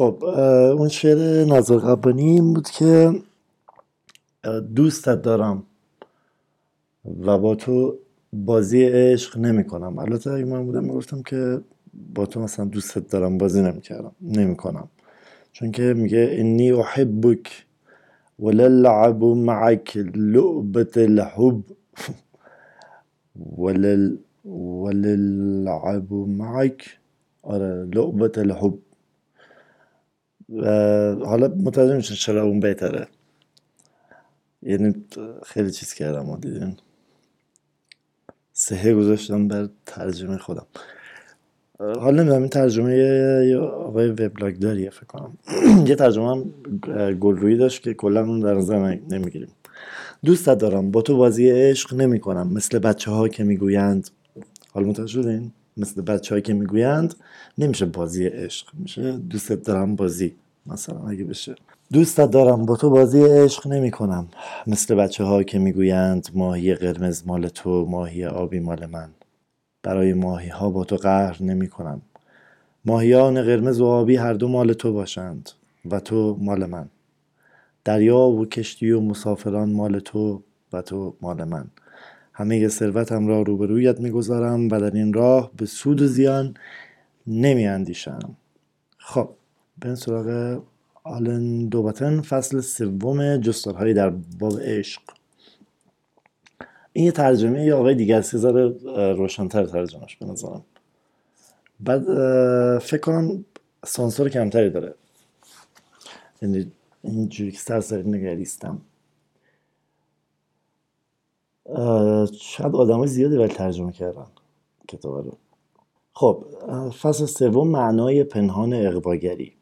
خب اون شعر نظر قبانی این بود که دوستت دارم و با تو بازی عشق نمی کنم البته اگه من بودم می‌گفتم که با تو مثلا دوستت دارم بازی نمی‌کردم نمی‌کنم. چون که میگه انی احبک وللعب معك لعبة الحب ولل وللعب معك آره لعبة الحب. حالا متوجه میشه چرا اون بهتره. یعنی خیلی چیز کردم دیدین. سهه گذاشتم بر ترجمه خودم. حالا نمی‌دونم این ترجمه یه آقای وبلاگ داریه فکر کنم. یه ترجمه هم گلرویی داشت که کلا اون در نظر نمی‌گیریم. دوستت دارم با تو بازی عشق نمی کنم مثل بچه ها که می‌گویند. حالا متوجه شدین؟ مثل بچه که می‌گویند نمیشه بازی عشق میشه دوستت دارم بازی. مثلا اگه بشه. دوستت دارم با تو بازی عشق نمی کنم مثل بچه ها که می‌گویند ماهی قرمز مال تو ماهی آبی مال من. برای ماهی ها با تو قهر نمی کنم ماهیان قرمز و آبی هر دو مال تو باشند و تو مال من. دریا و کشتی و مسافران مال تو و تو مال من. همه ثروتم را روبرویت می‌گذارم و در این راه به سود و زیان نمی اندیشم خب به سراغ آلن دوباتن فصل سوم جستارهایی در باب عشق. این یه ترجمه یه آقای دیگر است روشنتر ترجمهش به نظرم. بعد فکر کنم سانسور کمتری داره. یعنی اینجوری که سرسری نگریستم. شاید آدم زیادی ولی ترجمه کردن کتاب رو. خب فصل سوم معنای پنهان اقواگری.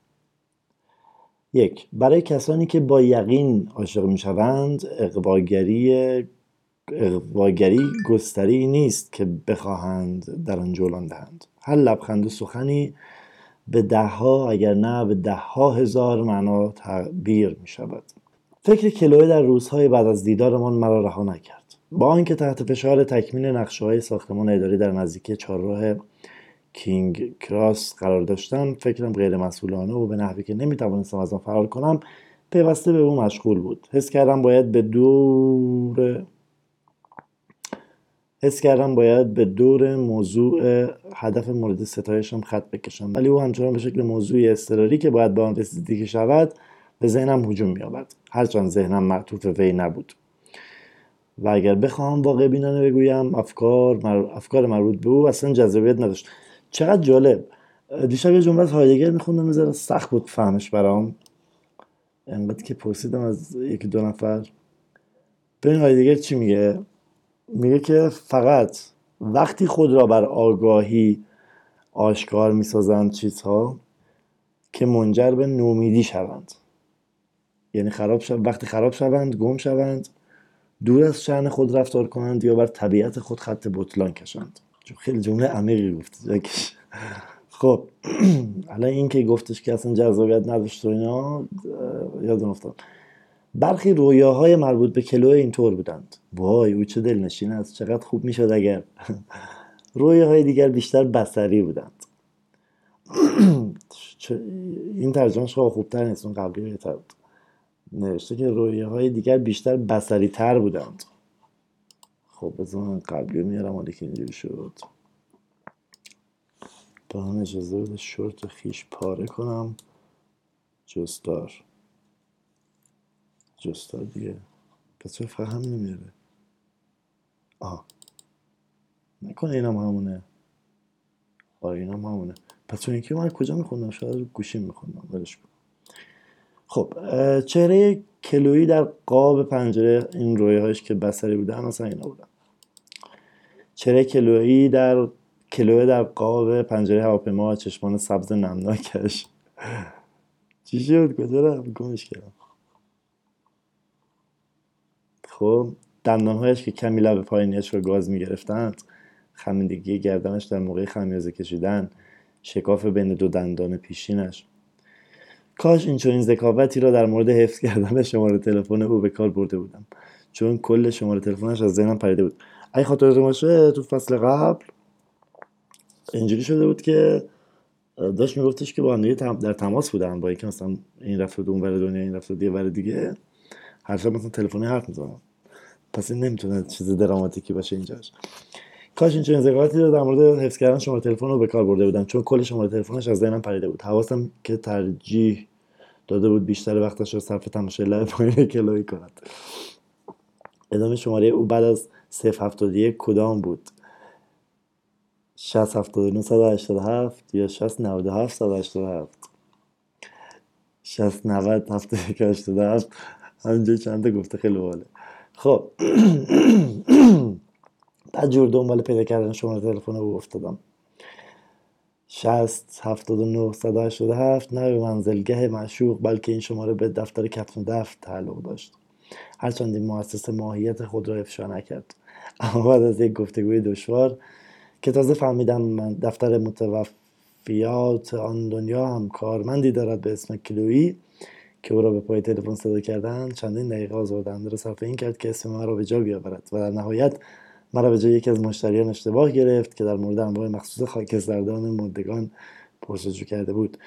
یک برای کسانی که با یقین عاشق می‌شوند اقواگری اقواگری گستری نیست که بخواهند در آن جولان دهند. هر لبخند و سخنی به دهها اگر نه به دهها هزار معنا تعبیر می شود فکر کلوه در روزهای بعد از دیدارمان مرا رها نکرد. با آنکه تحت فشار تکمیل نقشه های ساختمان اداری در نزدیکی چهارراه کینگ کراس قرار داشتم فکرم غیر مسئولانه و به نحوی که نمی‌توانستم از آن فرار کنم پیوسته به او مشغول بود. حس کردم باید به دور حس کردم باید به دور موضوع هدف مورد ستایشم خط بکشم. ولی او همچنان به شکل موضوعی اضطراری که باید به آن رسیدگی شود به ذهنم هجوم میآورد هرچند ذهنم معطوف وی نبود. و اگر بخواهم واقع بینانه بگویم افکار افکار مربوط به او اصلا جذابیت نداشت. چقدر جالب. دیشب یه جمله از هایدگر میخوندم می‌ذاره سخت بود فهمش برام. انقدر که پرسیدم از یکی دو نفر. ببین هایدگر چی میگه؟ میگه که فقط وقتی خود را بر آگاهی آشکار می‌سازند چیزها که منجر به نومیدی شوند. یعنی خراب شوند وقتی خراب شوند گم شوند. دور از شعن خود رفتار کنند یا بر طبیعت خود خط بطلان کشند. خیلی جمله عمیقی گفت. خب الان این که گفتش که اصلا جذابیت نداشت و اینا یادم افتاد. برخی رویاهای مربوط به کلو اینطور بودند. وای او چه دلنشین است چقدر خوب می‌شد اگر. رویاهای دیگر بیشتر بسری بودند. این ترجمهش خیلی خوبتر نیست اون قبلی بهتر بود. نوشته که رویاهای دیگر بیشتر بسری تر بودند. خب بذار قبلی میارم حالی که اینجوری شد. با هم اجازه بده شورت خیش پاره کنم. جستار. جستار دیگه. پس چه فهم نمیاره آه. نکنه اینم همونه. آه اینم همونه. پس چون اینکه من کجا میخوندم؟ شاید گوشیم میخوندم. ولش خب چهره کلویی در قاب پنجره این رویهاش که بسری بودن مثلا اینا بودن. چهره کلویی در کلوه در قاب پنجره هواپیما چشمان سبز نمناکش. چی شد؟ کجا رفت؟ گمش کردم. خب دندانهایش که کمی لب پایینیش رو گاز می‌گرفتند خمیدگی گردنش در موقع خمیازه کشیدن شکاف بین دو دندان پیشینش. کاش این چنین ذکاوتی را در مورد حفظ کردن شماره تلفن او به کار برده بودم. چون کل شماره تلفنش از ذهنم پریده بود. اگه خاطر باشه تو فصل قبل اینجوری شده بود که داشت میگفتش که با هم در تماس بودن. با اینکه مثلا این رفت اون ور دنیا این رفت دیگه دیگه هر شب مثلا تلفنی حرف می‌زنن پس این نمی‌تونه چیز دراماتیکی باشه اینجاش. کاش این چنین ذکراتی رو در مورد حفظ کردن شماره تلفن رو به کار برده بودم. چون کل شماره تلفنش از ذهنم پریده بود. حواسم که ترجیح داده بود بیشتر وقتش رو صرف تماشای لب پایین کلوی کند ادامه شماره او بعد از 071 کدام بود؟ 60 79 187 یا 60 97 187 60 90 71 87 همینجا چند تا گفته خیلی باله خب. بعد جور دنبال پیدا کردن شماره تلفن او افتادم. 60 79 187 نه به منزلگه معشوق بلکه این شماره به دفتر کتم دفت تعلق داشت. هرچند این مؤسسه ماهیت خود را افشا نکرد. اما بعد از یک گفتگوی دشوار که تازه فهمیدم من دفتر متوفیات آن دنیا هم کارمندی دارد به اسم کلویی که او را به پای تلفن صدا کردن چندین دقیقه آزردنده را صرف این کرد که اسم من را به جا بیاورد و در نهایت مرا به جای یکی از مشتریان اشتباه گرفت که در مورد انواع مخصوص خاکستردان مردگان پرسجو کرده بود.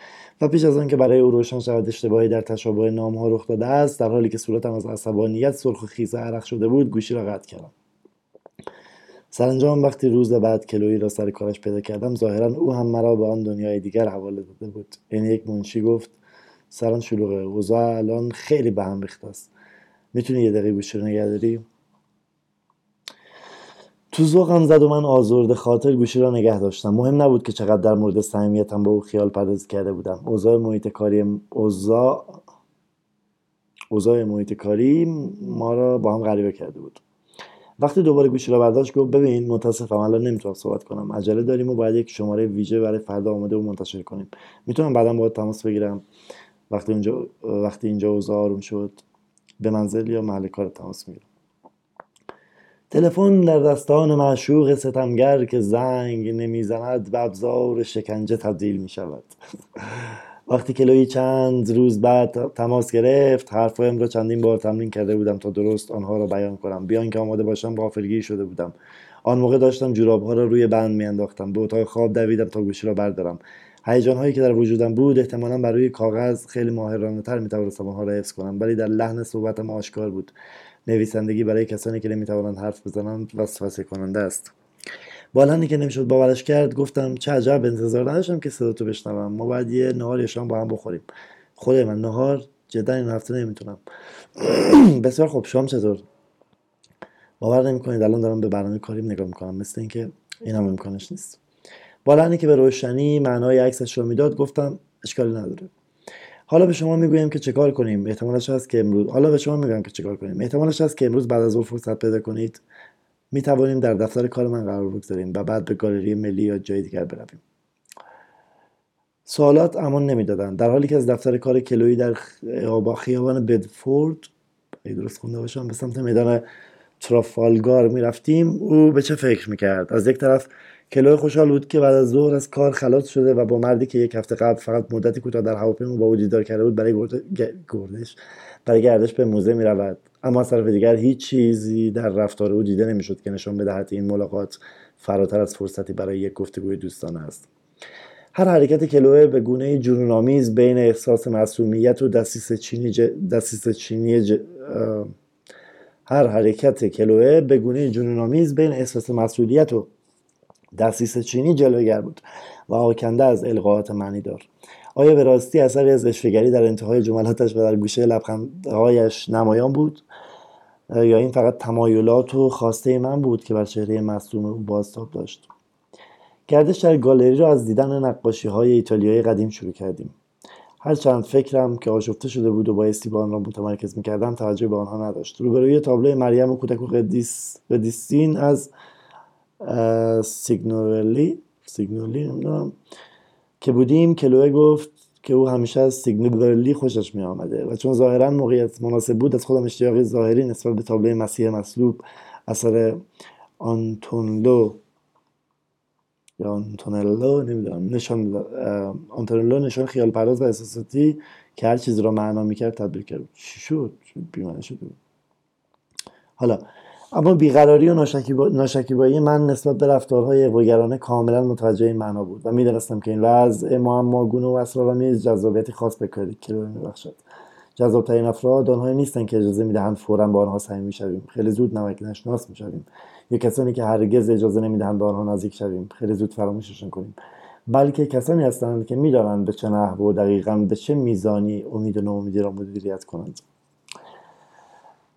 و پیش از آنکه برای او روشن شود اشتباهی در تشابه نام ها رخ داده است در حالی که صورتم از عصبانیت سرخ و خیزه عرق شده بود گوشی را قطع کردم. سرانجام وقتی روز بعد کلویی را سر کارش پیدا کردم ظاهرا او هم مرا به آن دنیای دیگر حواله داده بود. این یک منشی گفت سران شلوغه اوضاع الان خیلی به هم ریخته است. می‌تونی یه دقیقه گوشی رو نگهداری تو ذوقم زد و من آزرده خاطر گوشی را نگه داشتم. مهم نبود که چقدر در مورد صمیمیتم با او خیال پردازی کرده بودم. اوضاع محیط کاری اوضاع اوضاع محیط کاری ما را با هم غریبه کرده بود. وقتی دوباره گوشی را برداشت گفت ببین متاسفم الان نمی‌تونم صحبت کنم. عجله داریم و باید یک شماره ویژه برای فردا آماده و منتشر کنیم. می‌تونم بعدا باید تماس بگیرم. وقتی اینجا وقتی اینجا اوضاع آروم شد به منزل یا محل کار تماس می‌گیرم. تلفن در دستان معشوق ستمگر که زنگ نمی‌زند به ابزار شکنجه تبدیل می شود وقتی کلوی چند روز بعد تماس گرفت حرفایم را چندین بار تمرین کرده بودم تا درست آنها را بیان کنم. بیان که آماده باشم غافلگیر شده بودم. آن موقع داشتم جورابها را روی بند میانداختم. به اتاق خواب دویدم تا گوشی را بردارم. هیجان هایی که در وجودم بود احتمالا روی کاغذ خیلی ماهرانه تر می‌توانستم آنها را حفظ کنم ولی در لحن صحبتم آشکار بود. نویسندگی برای کسانی که نمی‌توانند حرف بزنند وسوسه کننده است. بالانی که نمی‌شد باورش کرد گفتم چه عجب انتظار نداشتم که صدا تو بشنوم. ما باید یه نهار شام با هم بخوریم. خود من نهار جدا این هفته نمی‌تونم. بسیار خوب. شام چطور؟ باور نمی‌کنید الان دارم به برنامه کاریم نگاه می‌کنم. مثل اینکه این هم امکانش نیست. بالانی که به روشنی معنای عکسش رو می‌داد گفتم اشکالی نداره. حالا به شما می‌گویم که چکار کنیم؟ احتمالش هست که امروز حالا به شما میگم که چکار کنیم. احتمالش هست که امروز بعد از ظهر فرصت پیدا کنید. می توانیم در دفتر کار من قرار بگذاریم و بعد به گالری ملی یا جای دیگر برویم. سوالات امان نمی‌دادند در حالی که از دفتر کار کلویی در خیابان بدفورد درست خونده باشم به سمت میدان ترافالگار می‌رفتیم. او به چه فکر می‌کرد؟ از یک طرف کلوی خوشحال بود که بعد از ظهر از کار خلاص شده و با مردی که یک هفته قبل فقط مدتی کوتاه در هواپیما با او دیدار کرده بود برای گردش برای گردش به موزه می رود اما از طرف دیگر هیچ چیزی در رفتار او دیده نمی‌شد که نشان بدهد این ملاقات فراتر از فرصتی برای یک گفتگوی دوستانه است هر حرکت کلوه به گونه جنونآمیز بین احساس معصومیت و دستیس چینی, ج... چینی. هر حرکت کلوه به گونه جنونآمیز بین احساس مسئولیت و دستیس چینی جلوگر بود و آکنده از القاعات معنی دار. آیا به راستی اثری از اشفگری در انتهای جملاتش و در گوشه لبخندهایش نمایان بود؟ یا این فقط تمایلات و خواسته من بود که بر چهره مصدوم او بازتاب داشت؟ گردش در گالری را از دیدن نقاشی های ایتالیایی قدیم شروع کردیم. هرچند فکرم که آشفته شده بود و بایستی با آن را متمرکز می‌کردم توجه به آنها نداشت. روبروی تابلو مریم و کودک و قدیس قدیسین از سیگنولی سیگنولی نمی‌دونم. که بودیم کلوه گفت که او همیشه از سیگنولی خوشش می آمده و چون ظاهرا موقعیت مناسب بود از خودم اشتیاقی ظاهری نسبت به تابلوی مسیح مصلوب اثر آنتونلو یا آنتونلو نمی‌دونم نشان آنتونلو نشان خیال پرداز و احساساتی که هر چیز را معنا می‌کرد تبدیل کرد. چی شد؟ بیمانه بود حالا اما بیقراری و ناشکیبایی من نسبت به رفتارهای اقواگرانه کاملا متوجه این معنا بود و می‌دانستم که این وضع معماگونه و اسرارآمیز جذابیتی خاص به کلوه میبخشد. جذابترین افراد آنهایی نیستند که اجازه می‌دهند فورا با آنها سعی می‌شویم خیلی زود نمک نشناس می‌شویم. یا کسانی که هرگز اجازه نمی‌دهند به آنها نزدیک شویم. خیلی زود فراموششان کنیم. بلکه کسانی هستند که می‌دانند به چه نحو و دقیقا به چه میزانی امید و ناامیدی را مدیریت کنند.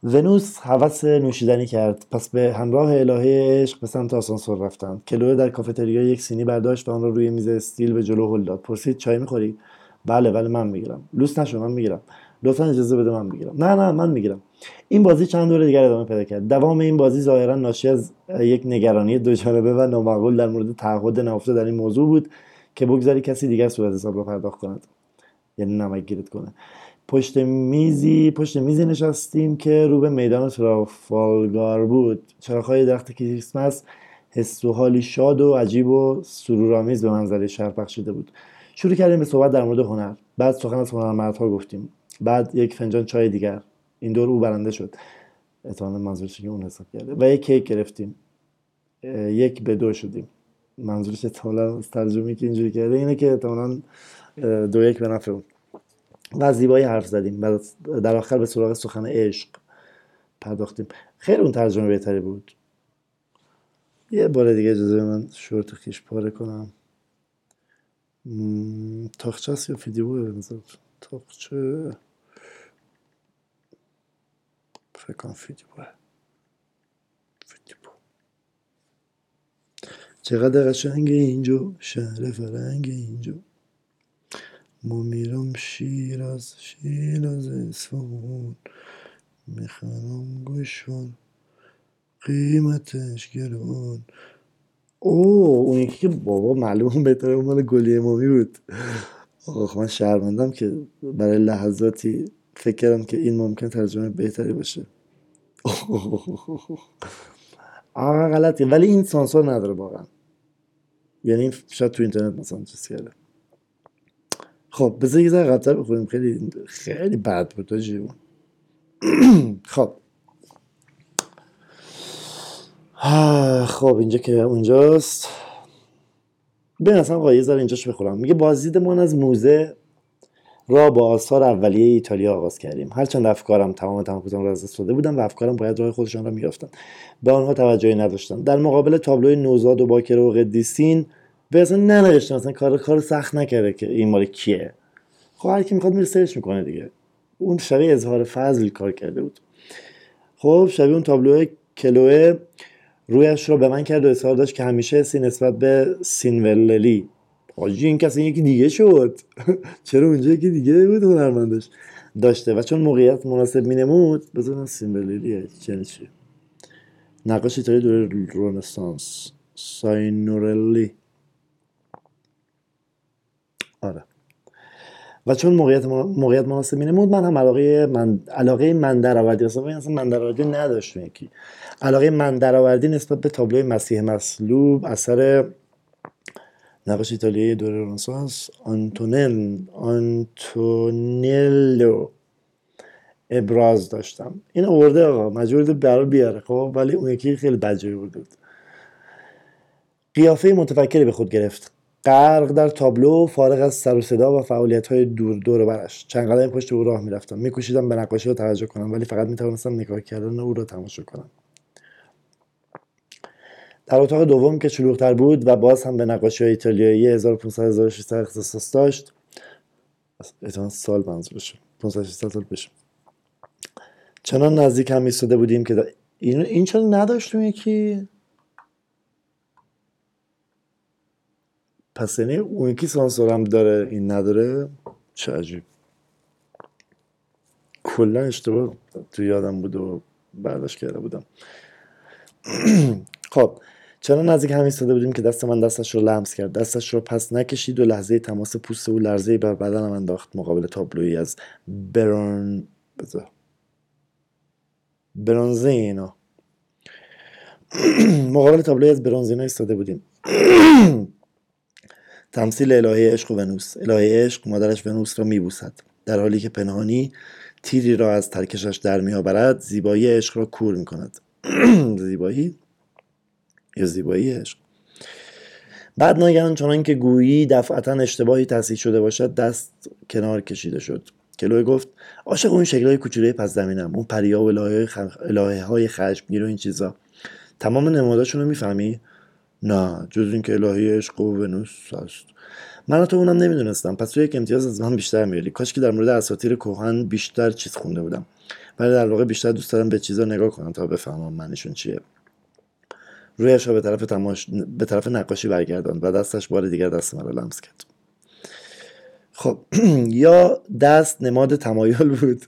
ونوس هوس نوشیدنی کرد. پس به همراه الهه عشق به سمت آسانسور رفتند کلوه در کافتریا یک سینی برداشت و آن را روی میز استیل به جلو هل داد. پرسید چای می‌خوری؟ بله بله من می‌گیرم. لوس نشو من می‌گیرم. لطفا اجازه بده من می‌گیرم. نه نه من می‌گیرم. این بازی چند دور دیگر ادامه پیدا کرد. دوام این بازی ظاهرا ناشی از یک نگرانی دوجانبه و نامعقول در مورد تعهد نهفته در این موضوع بود که بگذاری کسی دیگر صورت حساب را پرداخت کند. یعنی نمک گیرت کنه. پشت میزی پشت میزی نشستیم که رو به میدان ترافالگار بود. چراغهای درخت کریسمس حس و حالی شاد و عجیب و سرورآمیز به منظره شهر پخشیده بود. شروع کردیم به صحبت در مورد هنر. بعد سخن از هنرمندها گفتیم. بعد یک فنجان چای دیگر. این دور او برنده شد. اتحان منظورش که اون حساب کرده و یک کیک گرفتیم. یک به دو شدیم. منظورش احتمالا ترجمه که اینجوری کرده اینه که احتمالا دو یک به نفع اون و زیبایی حرف زدیم و در آخر به سراغ سخن عشق پرداختیم. خیلی اون ترجمه بهتری بود. یه بار دیگه اجازه من شورت خیش پاره کنم. تاخچه هست یا فیدیو تاخچه فکر کنم فیدیو فیدیو چقدر قشنگ اینجا. شهر فرنگ اینجا. ما میرم شیراز شیراز اصفهان می‌خرم گوشون قیمتش گران. او اون یکی که بابا معلوم بهتره اون مال گلی امامی بود. آخ من شرمندم که برای لحظاتی فکر کردم که این ممکن ترجمه بهتری باشه. آقا غلطی ولی این سانسور نداره واقعا. یعنی شاید تو اینترنت مثلا چیز کرده. خب بذار یه ذره قبلتر بخوریم خیلی خیلی بد بود خب. خب اینجا که اونجاست. ببین اصلا آقا یه ذره اینجاش بخورم میگه بازدیدمان از موزه را با آثار اولیه ایتالیا آغاز کردیم. هرچند افکارم تمام تمرکزم را از دست داده بودم و افکارم باید راه خودشان را میافتند به آنها توجهی نداشتم در مقابل تابلوی نوزاد و باکره و قدیسین به اصلا ننوشتم اصلا کار کار سخت نکرده که این مال کیه. خب هر کی می‌خواد میره سرچ می‌کنه دیگه. اون شبیه اظهار فضل کار کرده بود. خب شبیه اون تابلو کلوه رویش رو به من کرد و اظهار داشت که همیشه سی نسبت به سینوللی. حاجی این کسی یکی دیگه شد. چرا اونجا یکی دیگه بود هنرمندش داشته؟ و چون موقعیت مناسب مینمود بزنم سینوللیه چه چی نقاش ایتالی دوره رونسانس ساینورلی آره. و چون موقعیت موقعیت مناسب مینمود من هم علاقه من علاقه من درآوردی اصلا اصلا من درآوردی نداشت یکی. علاقه من درآوردی نسبت به تابلوی مسیح مصلوب اثر نقاش ایتالیایی دوره رنسانس آنتونل آنتونیلو ابراز داشتم. این آورده آقا مجبور برای بیاره خب؟ ولی اون یکی خیلی بدجوری بود. قیافه متفکری به خود گرفت. غرق در تابلو فارغ از سر و صدا و فعالیت های دور دور برش. چند قدم پشت او راه می‌رفتم. میکوشیدم به نقاشی رو توجه کنم ولی فقط می‌توانستم نگاه کردن او را تماشا کنم. در اتاق دوم که شلوغتر بود و باز هم به نقاشی های ایتالیایی 1500 1600 اختصاص داشت. احتمال سال منظورش 500 سال بشه چنان نزدیک هم ایستاده بودیم که این این چرا نداشتیم یکی؟ پس یعنی اون یکی سانسور هم داره این نداره چه عجیب. کلا اشتباه تو یادم بود و برداشت کرده بودم. خب چرا نزدیک هم ایستاده بودیم که دست من دستش رو لمس کرد؟ دستش رو پس نکشید و لحظه تماس پوست او لرزه بر بدنم انداخت مقابل تابلویی از برون بذار. برونزینا مقابل تابلوی از برونزینا ایستاده بودیم. تمثیل الهه عشق و ونوس. الهه عشق مادرش ونوس را میبوسد. در حالی که پنهانی تیری را از ترکشش در میآورد زیبایی عشق را کور می‌کند. زیبایی؟ یا زیبایی عشق؟ بعد ناگهان چنان که گویی دفعتا اشتباهی تصحیح شده باشد دست کنار کشیده شد. کلوه گفت عاشق اون شکلهای کوچولوی پس زمینم. اون پریا و الهه های خشمگیر و این چیزا. تمام نماداشون رو می‌فهمی؟ نه جز اینکه الهه عشق و ونوس هست. من تو اونم نمی‌دونستم. پس تو یک امتیاز از من بیشتر میاری کاش که در مورد اساطیر کهن بیشتر چیز خونده بودم. ولی در واقع بیشتر دوست دارم به چیزا نگاه کنم تا بفهمم منشون چیه. رویش را به طرف, تماش... به طرف نقاشی برگرداند و دستش بار دیگر دست مرا لمس کرد. خب یا دست نماد تمایل بود.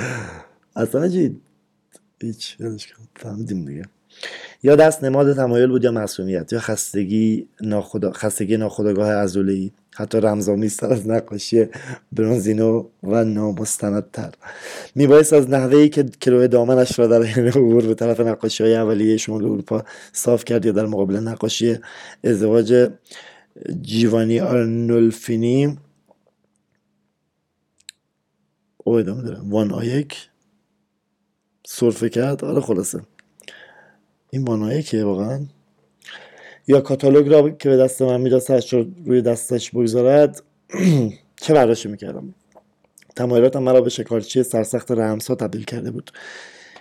اصلا چی. هیچ فهمیدیم دیگه. یا دست نماد تمایل بود یا معصومیت یا خستگی ناخدا... خستگی ناخداگاه ازولهی حتی رمزآمیزتر از نقاشی برونزینو و نامستندتر. میبایست از نحوه که کلوه دامنش را در حین عبور به طرف نقاشی های اولیه شمال اروپا صاف کرد یا در مقابل نقاشی ازدواج جیوانی آرنولفینی. او ادامه داره. وان آیک. صرفه کرد. آره خلاصه. این وان آیکه واقعا یا کاتالوگ را که به دست من می‌داد سرش رو روی دستش بگذارد چه برداشتی می‌کردم؟ تمایلاتم مرا به شکارچی سرسخت رمسا تبدیل کرده بود.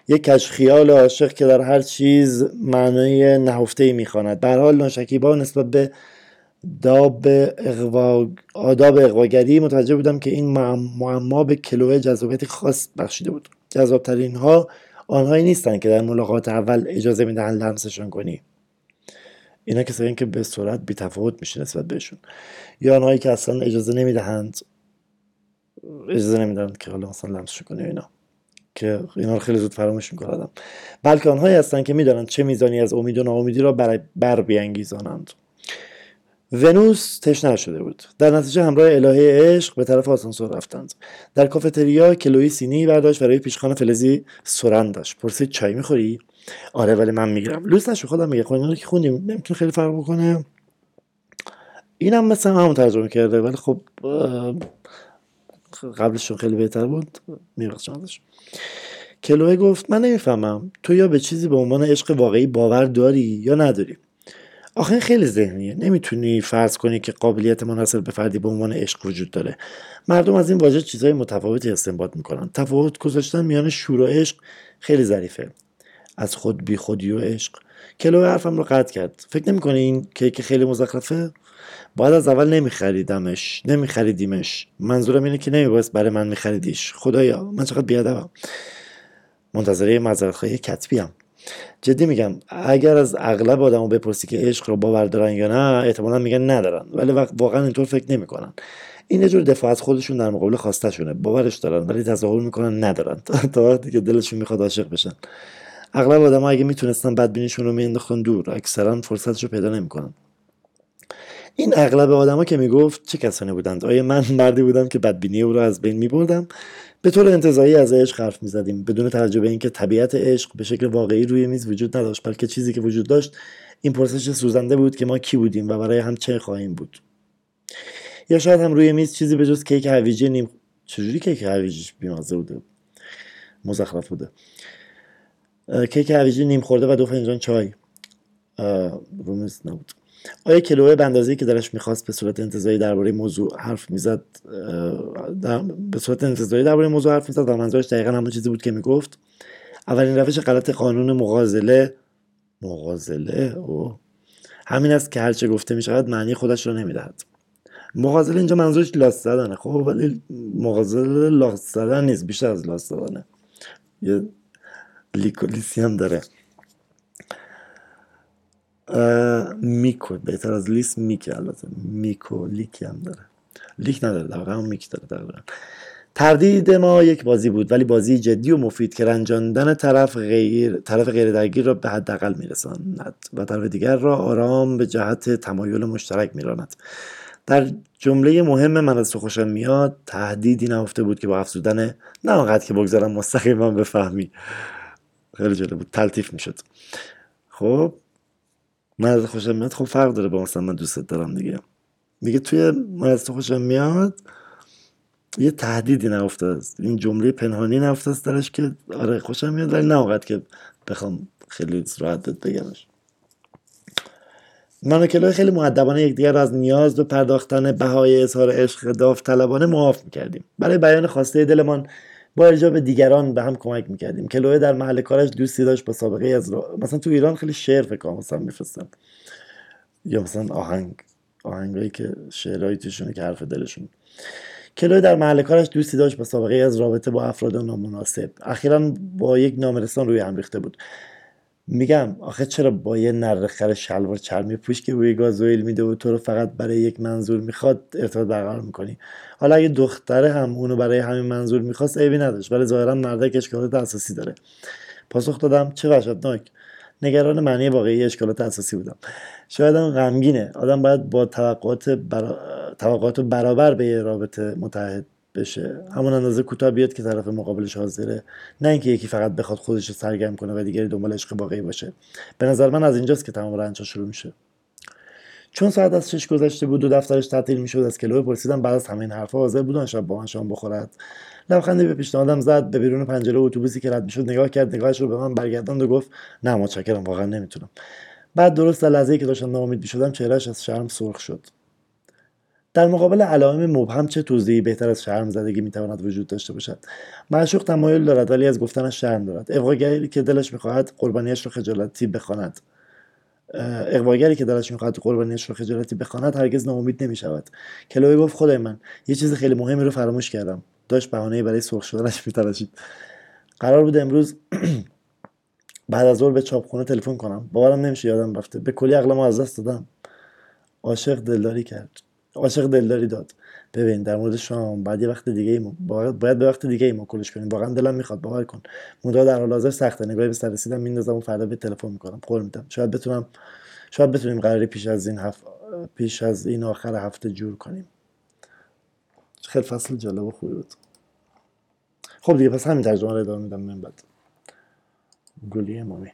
یک کش خیال عاشق که در هر چیز معنای نهفته ای می‌خواند. به حال ناشکیبا نسبت به داب اغوا... آداب اقواگری متوجه بودم که این معما به کلوه جذابیت خاص بخشیده بود. جذابترین ها آنهایی نیستند که در ملاقات اول اجازه می‌دهند لمسشان کنی. اینا کسایی که به صورت بی تفاوت میشه نسبت بهشون. یا آنهایی که اصلا اجازه نمی‌دهند اجازه نمی‌دهند که حالا لمسش کنی اینا. که اینا رو خیلی زود فراموش می‌کنم. بلکه آنهایی هستند که می‌دانند چه میزانی از امید و ناامیدی را بر, بر بیانگیزانند ونوس تشنه شده بود. در نتیجه همراه الهه عشق به طرف آسانسور رفتند. در کافتریا کلوی سینی برداشت برای پیشخان فلزی سرند داشت. پرسید چای می‌خوری؟ آره ولی من می‌گیرم. لوس نشو خودم میگه خود که خوندیم. نمی‌تونه خیلی فرق بکنه. اینم مثل همون ترجمه کرده. ولی خب قبلشون خیلی بهتر بود. میبخشم ازش کلوه گفت من نمی‌فهمم. تو یا به چیزی به عنوان عشق واقعی باور داری یا نداری؟ آخه خیلی ذهنیه. نمی‌تونی فرض کنی که قابلیت منحصر به فردی به عنوان عشق وجود داره. مردم از این واژه چیزهای متفاوتی استنباط می‌کنن. تفاوت گذاشتن میان شور و عشق خیلی ظریفه. از خود بی خودی و عشق. کلو حرفم رو قطع کرد. فکر نمی‌کنه این کیک خیلی مزخرفه؟ باید از اول نمیخریدمش نمیخریدیمش. منظورم اینه که نمیباید برای من میخریدیش. خدایا من چقدر بیادبم. منتظره مذارت خواهی کتبی هم. جدی میگم اگر از اغلب آدمو بپرسی که عشق رو باور دارن یا نه احتمالا میگن ندارن. ولی واقعا اینطور فکر نمی‌کنن. این یه جور دفاع از خودشون در مقابل خواسته شونه باورش دارن ولی تظاهر می‌کنن ندارن. تا وقتی که دلشون می‌خواد عاشق بشن. اغلب آدم اگه می‌تونستن بدبینیشون رو مینداختن دور اکثرا فرصتش رو پیدا نمی‌کنن. این اغلب آدما که می‌گفت چه کسانی بودند؟ آیا من مردی بودم که بدبینی او را از بین میبردم؟ به طور انتظایی از عشق حرف می‌زدیم بدون توجه به اینکه طبیعت عشق به شکل واقعی روی میز وجود نداشت بلکه چیزی که وجود داشت این پرسش سوزنده بود که ما کی بودیم و برای هم چه خواهیم بود. یا شاید هم روی میز چیزی به جز کیک هویجی نیم چجوری کیک هویجیش بیمازه بوده؟ مزخرف بوده. کیک هویجی نیم خورده و دو فنجان چای. رومیز نبود. آیا کلوه بندازی که درش می‌خواست به صورت انتظایی درباره موضوع حرف می‌زد در... به صورت انتظایی درباره موضوع حرف می‌زد و منظورش دقیقا همون چیزی بود که می‌گفت. اولین روش غلط قانون مغازله مغازله؟ او همین است که هرچه گفته می‌شود معنی خودش را نمی‌دهد. مغازله اینجا منظورش لاست زدنه. خب ولی مغازله لاست زدن نیست بیشتر از لاست زدنه. یه لیکولیسی هم داره. میکو بهتر از لیس میکه البته. میکو لیکی هم داره. لیک نداره در هم میک داره در تردید ما یک بازی بود ولی بازی جدی و مفید که رنجاندن طرف غیر طرف غیر درگیر را به حداقل میرساند و طرف دیگر را آرام به جهت تمایل مشترک میراند. در جمله مهم من از تو خوشم میاد تهدیدی نهفته بود که با افزودن نه آنقدر که بگذارم مستقیما بفهمی. خیلی جالب بود تلطیف می‌شد. خب من از خوشم میاد خب فرق داره با مثلا من دوستت دارم دیگه. میگه توی من از تو خوشم میاد یه تهدیدی نفته است این جمله پنهانی نفته است درش که آره خوشم میاد ولی نه که بخوام خیلی راحت بگمش من و کلوی خیلی معدبانه یکدیگر را از نیاز به پرداختن بهای اظهار عشق داوطلبانه معاف می‌کردیم. برای بیان خواسته دلمان با ارجاع دیگران به هم کمک می‌کردیم. کلوه در محل کارش دوستی داشت با سابقه از را... مثلا تو ایران خیلی شعر فکر مثلا میفرستن. یا مثلا آهنگ. آهنگایی که شعرهایی توشونه که حرف دلشون. کلوی در محل کارش دوستی داشت با سابقه از رابطه با افراد نامناسب. اخیرا با یک نامرسان روی هم ریخته بود. میگم آخه چرا با یه نرخر شلوار چرمی پوش که روی گازوئیل میده و تو رو فقط برای یک منظور می‌خواد ارتباط برقرار می‌کنی؟ حالا اگه دختره هم اونو برای همین منظور می‌خواست عیبی نداشت. ولی ظاهرا مردک اشکالات اساسی داره. پاسخ دادم چه وحشتناک. نگران معنی واقعی اشکالات اساسی بودم. شاید هم غمگینه. آدم باید با توقعات, برا... توقعات برابر به یه رابطه متحد بشه. همون اندازه کوتاه بیاد که طرف مقابلش حاضره. نه اینکه یکی فقط بخواد خودش رو سرگرم کنه و دیگری دنبال عشق واقعی باشه. به نظر من از اینجاست که تمام رنجا شروع میشه. چون ساعت از شش گذشته بود و دفترش تعطیل می‌شد از کلوه پرسیدم بعد از همین حرفها حاضر بودن شب با من شام بخورد. لبخندی به پیشنهادم زد به بیرون پنجره اتوبوسی که رد می‌شد نگاه کرد نگاهش رو به من برگرداند و گفت نه متشکرم واقعا نمی‌تونم. بعد درست در لحظه که داشتم ناامید می‌شدم چهرهش از شرم سرخ شد. در مقابل علائم مبهم چه توضیحی بهتر از شرم زدگی می‌تواند وجود داشته باشد؟ معشوق تمایل دارد ولی از گفتنش شرم دارد. اقواگری که دلش می‌خواهد قربانیش را خجالتی بخواند. اقواگری که دلش می‌خواهد قربانیش را خجالتی بخواند هرگز ناامید نمی‌شود. کلوی گفت خدای من یه چیز خیلی مهمی رو فراموش کردم. داشت بهانه برای سرخ شدنش میتراشید. قرار بود امروز بعد از ظهر به چاپخونه تلفن کنم. باورم نمیشه یادم رفته. به کلی عقلمو از دست دادم. عاشق دلداری کرد. عاشق دلداری داد. ببین در مورد شام بعد یه وقت دیگه ای باید, باید به وقت دیگه ای ما کلش کنیم. واقعا دلم می‌خواد باور کن. مودا در حال حاضر سخته. نگاهی به سر رسیدم میندازم فردا به تلفن می‌کنم. قول میدم. شاید بتونم شاید بتونیم قراری پیش از این هفت پیش از این آخر هفته جور کنیم. خیلی فصل جالب و خوبی بود. خب دیگه پس همین ترجمه رو ادامه میدم. من بعد. گلی امامی.